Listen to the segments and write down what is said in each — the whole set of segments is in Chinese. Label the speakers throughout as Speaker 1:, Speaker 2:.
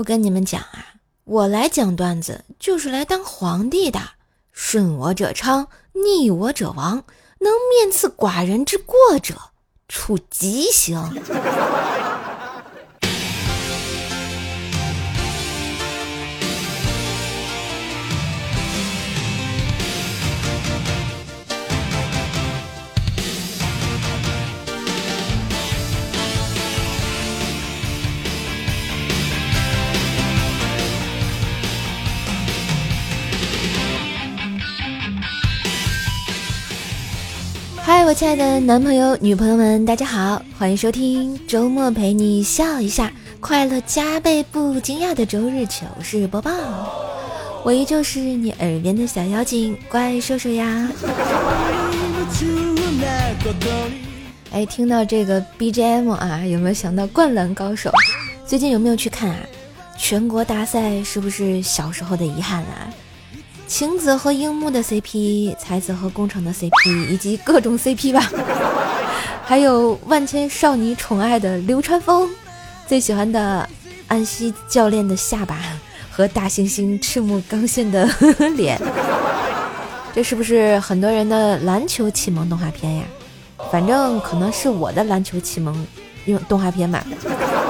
Speaker 1: 我跟你们讲啊，我来讲段子就是来当皇帝的，顺我者昌，逆我者亡，能面刺寡人之过者，处极刑。我亲爱的男朋友、女朋友们，大家好，欢迎收听周末陪你笑一下，快乐加倍不惊讶的周日糗事播报。我依旧是你耳边的小妖精，怪兽兽呀。哎，听到这个 BGM 啊，有没有想到《灌篮高手》？最近有没有去看啊？全国大赛是不是小时候的遗憾啊？晴子和樱木的 CP，才子和工程的 CP，以及各种 CP 吧，还有万千少女宠爱的流川枫，最喜欢的安西教练的下巴和大猩猩赤木刚宪的 脸，这是不是很多人的篮球启蒙动画片呀？反正可能是我的篮球启蒙用动画片吧，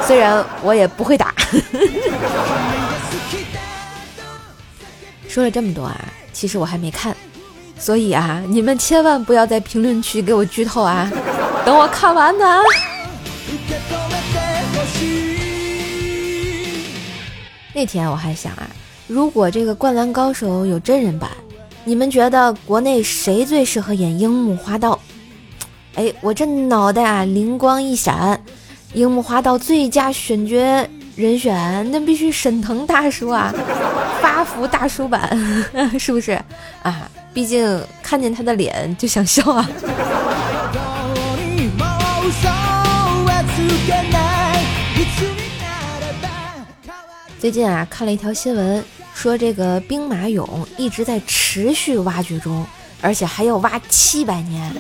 Speaker 1: 虽然我也不会打。说了这么多啊，其实我还没看，所以啊，你们千万不要在评论区给我剧透啊，等我看完呢。那天我还想啊，如果这个《灌篮高手》有真人版，你们觉得国内谁最适合演樱木花道？哎，我这脑袋啊灵光一闪，樱木花道最佳选角人选，那必须沈腾大叔啊！发福大叔版 是不是啊？毕竟看见他的脸就想笑啊。最近啊，看了一条新闻，说这个兵马俑一直在持续挖掘中，而且还要挖七百年，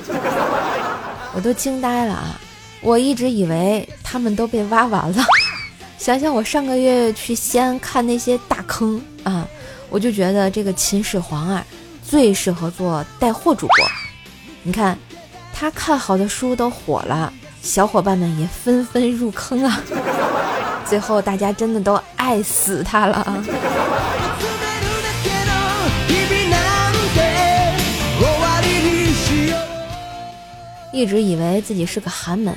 Speaker 1: 我都惊呆了啊！我一直以为他们都被挖完了。想想我上个月去西安看那些大坑啊，我就觉得这个秦始皇啊，最适合做带货主播。你看，他看好的书都火了，小伙伴们也纷纷入坑啊。最后大家真的都爱死他了啊！一直以为自己是个寒门。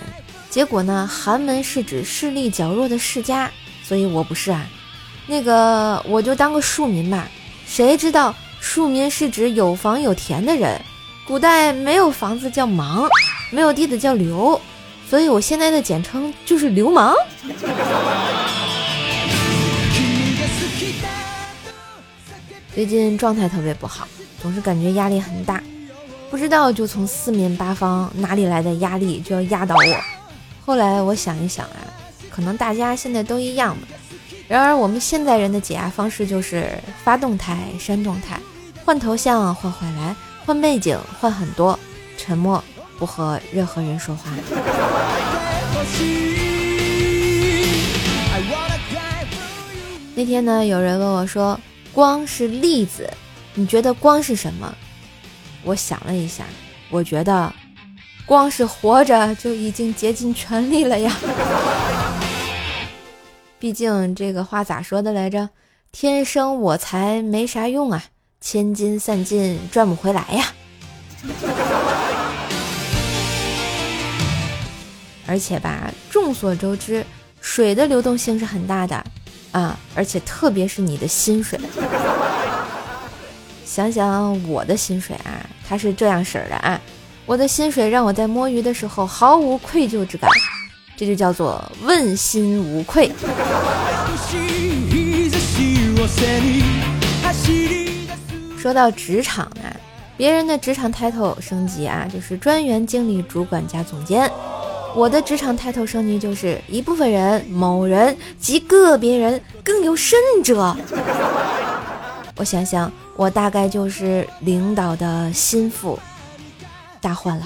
Speaker 1: 结果呢？寒门是指势力较弱的世家，所以我不是啊。那个我就当个庶民吧。谁知道庶民是指有房有田的人？古代没有房子叫盲，没有地的叫流，所以我现在的简称就是流氓。最近状态特别不好，总是感觉压力很大，不知道就从四面八方哪里来的压力就要压倒我。后来我想一想啊，可能大家现在都一样吧。然而我们现在人的解压方式就是发动态删动态，换头像换回来，换背景换很多，沉默不和任何人说话。那天呢，有人问我说：“光是粒子，你觉得光是什么？”我想了一下，我觉得。光是活着就已经竭尽全力了呀！毕竟这个话咋说的来着？天生我材没啥用啊，千金散尽赚不回来呀！而且吧，众所周知，水的流动性是很大的啊，而且特别是你的薪水。想想我的薪水啊，它是这样式儿的啊。我的薪水让我在摸鱼的时候毫无愧疚之感，这就叫做问心无愧。说到职场啊，别人的职场 title 升级啊，就是专员、经理、主管加总监；我的职场 title 升级就是一部分人、某人及个别人，更有甚者。我想想，我大概就是领导的心腹。大患了。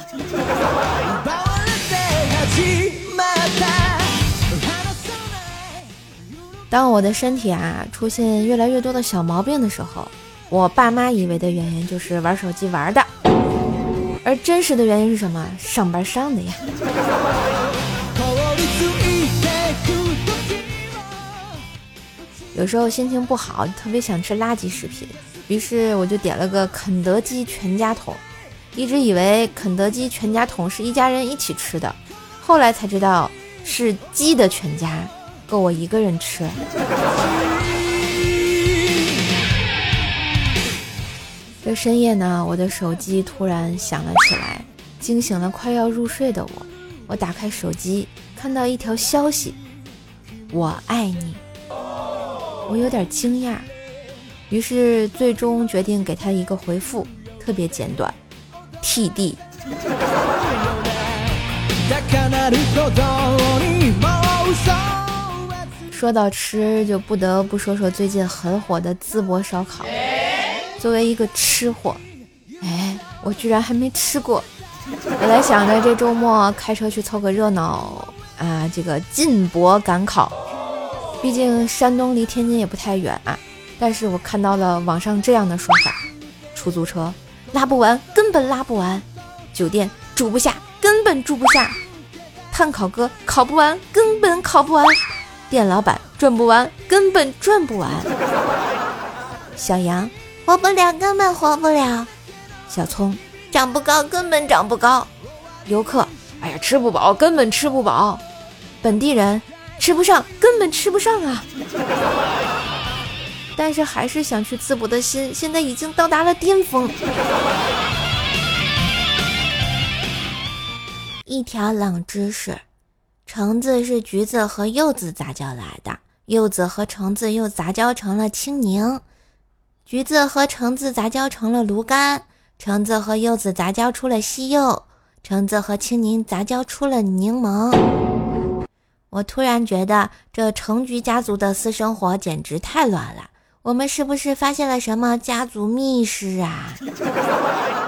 Speaker 1: 当我的身体啊出现越来越多的小毛病的时候，我爸妈以为的原因就是玩手机玩的，而真实的原因是什么？上班上的呀。有时候心情不好，特别想吃垃圾食品，于是我就点了个肯德基全家桶。一直以为肯德基全家桶是一家人一起吃的，后来才知道是鸡的全家，够我一个人吃。这深夜呢，我的手机突然响了起来，惊醒了快要入睡的我。我打开手机，看到一条消息：“我爱你。”我有点惊讶，于是最终决定给他一个回复，特别简短。TD。说到吃，就不得不说说最近很火的淄博烧烤。作为一个吃货，哎，我居然还没吃过。本来想着这周末开车去凑个热闹啊，这个进博赶考。毕竟山东离天津也不太远啊。但是我看到了网上这样的说法：出租车。拉不完，根本拉不完；酒店住不下，根本住不下；碳烤哥烤不完，根本烤不完；店老板赚不完，根本赚不完；小羊活不了，根本活不了；小葱长不高，根本长不高；游客哎呀吃不饱，根本吃不饱；本地人吃不上，根本吃不上啊！但是还是想去淄博的心，现在已经到达了巅峰。一条冷知识：橙子是橘子和柚子杂交来的，柚子和橙子又杂交成了青柠；橘子和橙子杂交成了芦柑；橙子和柚子杂交出了西柚；橙子和青柠杂交出了柠檬。我突然觉得这橙橘家族的私生活简直太乱了。我们是不是发现了什么家族秘事啊？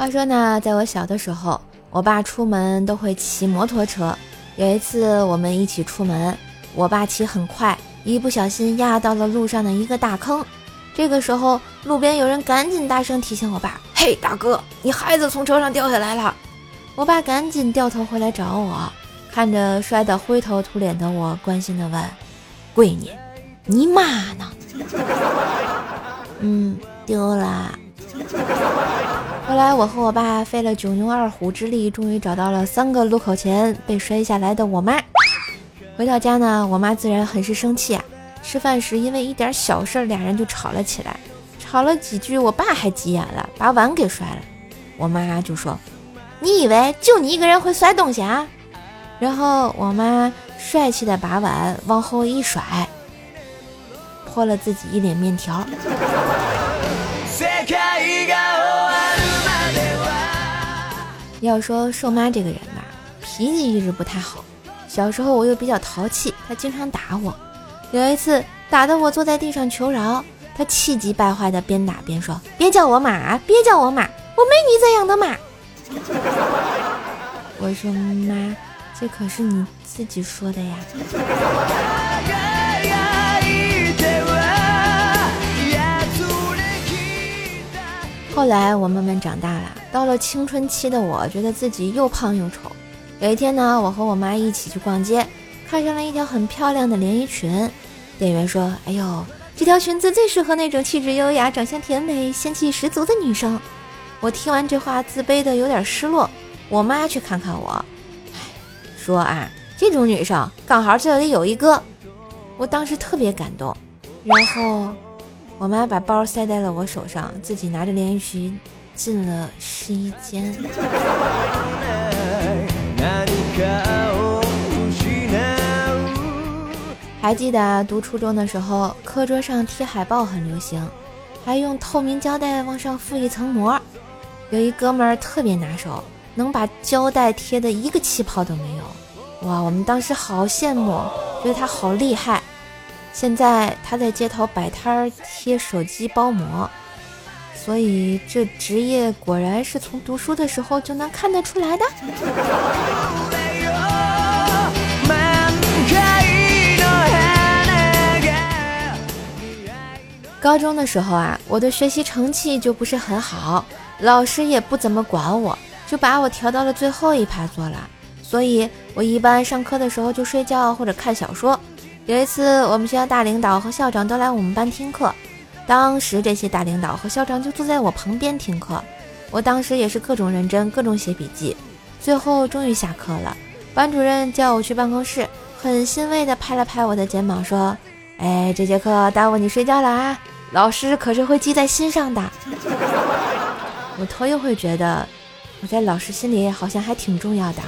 Speaker 1: 话说呢，在我小的时候，我爸出门都会骑摩托车。有一次我们一起出门，我爸骑很快。一不小心压到了路上的一个大坑，这个时候路边有人赶紧大声提醒我爸：“嘿，大哥，你孩子从车上掉下来了！”我爸赶紧掉头回来找我，看着摔得灰头土脸的我，关心地问：“闺女，你妈呢？”“ 嗯，丢了。”后来我和我爸费了九牛二虎之力，终于找到了三个路口前被摔下来的我妈。回到家呢，我妈自然很是生气啊。吃饭时因为一点小事，俩人就吵了起来。吵了几句，我爸还急眼了，把碗给摔了。我妈就说：“你以为就你一个人会摔东西啊？”然后我妈帅气的把碗往后一甩，泼了自己一脸面条。要说瘦妈这个人吧，脾气一直不太好。小时候我又比较淘气，她经常打我。有一次打得我坐在地上求饶，她气急败坏的边打边说：“别叫我妈，别叫我妈，我没你这样的妈。”我说：“妈，这可是你自己说的呀。”后来我慢慢长大了，到了青春期的我，觉得自己又胖又丑。有一天呢，我和我妈一起去逛街，看上了一条很漂亮的连衣裙。店员说：“哎呦，这条裙子最适合那种气质优雅、长相甜美、仙气十足的女生。”我听完这话，自卑的有点失落。我妈去看看我，唉，说啊，这种女生刚好这里有一个。我当时特别感动。然后，我妈把包塞在了我手上，自己拿着连衣裙进了试衣间。还记得读初中的时候，课桌上贴海报很流行，还用透明胶带往上附一层膜。有一哥们儿特别拿手，能把胶带贴的一个气泡都没有。哇，我们当时好羡慕，觉得他好厉害。现在他在街头摆摊儿贴手机包膜，所以这职业果然是从读书的时候就能看得出来的。高中的时候啊，我的学习成绩就不是很好，老师也不怎么管我，就把我调到了最后一排坐了。所以我一般上课的时候就睡觉或者看小说。有一次，我们学校大领导和校长都来我们班听课，当时这些大领导和校长就坐在我旁边听课。我当时也是各种认真，各种写笔记。最后终于下课了，班主任叫我去办公室，很欣慰地拍了拍我的肩膀，说：“哎，这节课耽误你睡觉了啊，老师可是会记在心上的。”我头一回觉得。我在老师心里好像还挺重要的。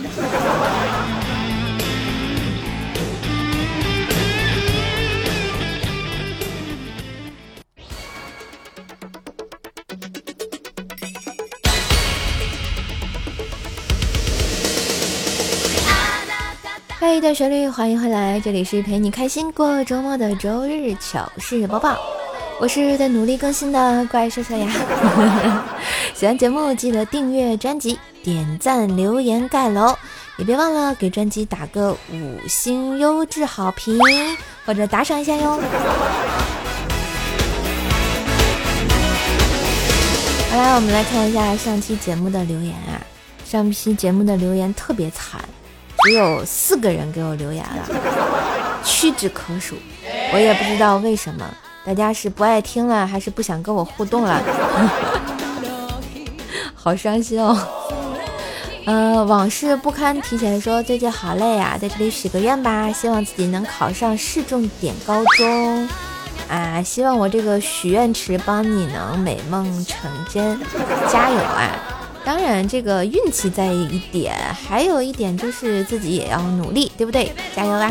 Speaker 1: 嗨，一段旋律，欢迎回来，这里是陪你开心过周末的周日糗事播报。我是在努力更新的怪兽兽呀！喜欢节目记得订阅专辑、点赞、留言、盖楼，也别忘了给专辑打个五星优质好评或者打赏一下哟。好啦，我们来看一下上期节目的留言啊！上期节目的留言特别惨，只有四个人给我留言了，屈指可数，我也不知道为什么。大家是不爱听了，还是不想跟我互动了？好伤心哦。嗯，往事不堪提前，说最近好累啊，在这里许个愿吧，希望自己能考上市重点高中啊！希望我这个许愿池帮你能美梦成真，加油啊！当然，这个运气在一点，还有一点就是自己也要努力，对不对？加油啦！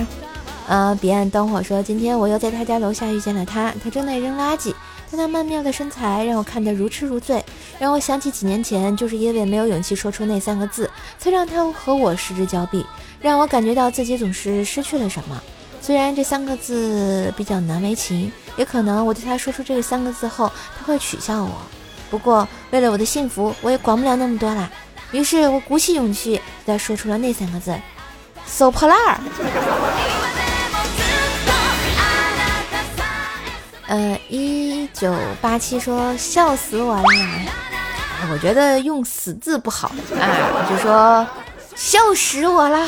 Speaker 1: 呃，彼岸灯火说，今天我又在他家楼下遇见了他，他正在扔垃圾。他那曼妙的身材让我看得如痴如醉，让我想起几年前，就是因为没有勇气说出那三个字，才让他和我失之交臂，让我感觉到自己总是失去了什么。虽然这三个字比较难为情，也可能我对他说出这三个字后，他会取笑我。不过为了我的幸福，我也管不了那么多了。于是我鼓起勇气，再说出了那三个字：收破烂儿。呃，一九八七说笑死我了，我觉得用死字不好啊，就说笑死我啦。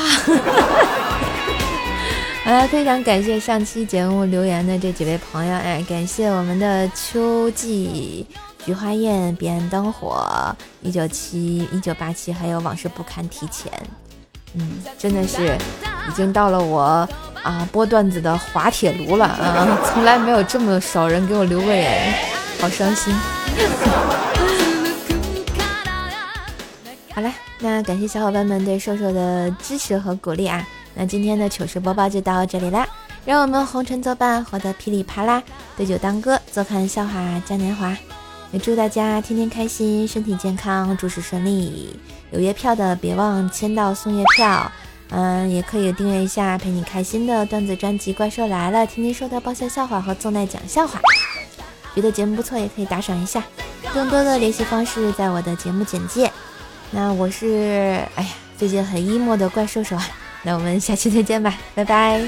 Speaker 1: 好了，非常感谢上期节目留言的这几位朋友，哎，感谢我们的秋季菊花宴、彼岸灯火、一九七一九八七，还有往事不堪提前，嗯，真的是已经到了我。啊，播段子的滑铁卢了啊！从来没有这么少人给我留过言，好伤心。好了，那感谢小伙伴们对瘦瘦的支持和鼓励啊！那今天的糗事播报就到这里啦，让我们红尘作伴，活得噼里啪啦，对酒当歌，坐看笑话嘉年华。也祝大家天天开心，身体健康，诸事顺利。有月票的别忘签到送月票。嗯，也可以订阅一下陪你开心的段子专辑《怪兽来了》，天天收到爆笑笑话和纵奈讲笑话。觉得节目不错，也可以打赏一下。更多的联系方式在我的节目简介。那我是，哎呀，最近很 emo 的怪兽兽啊。那我们下期再见吧，拜拜。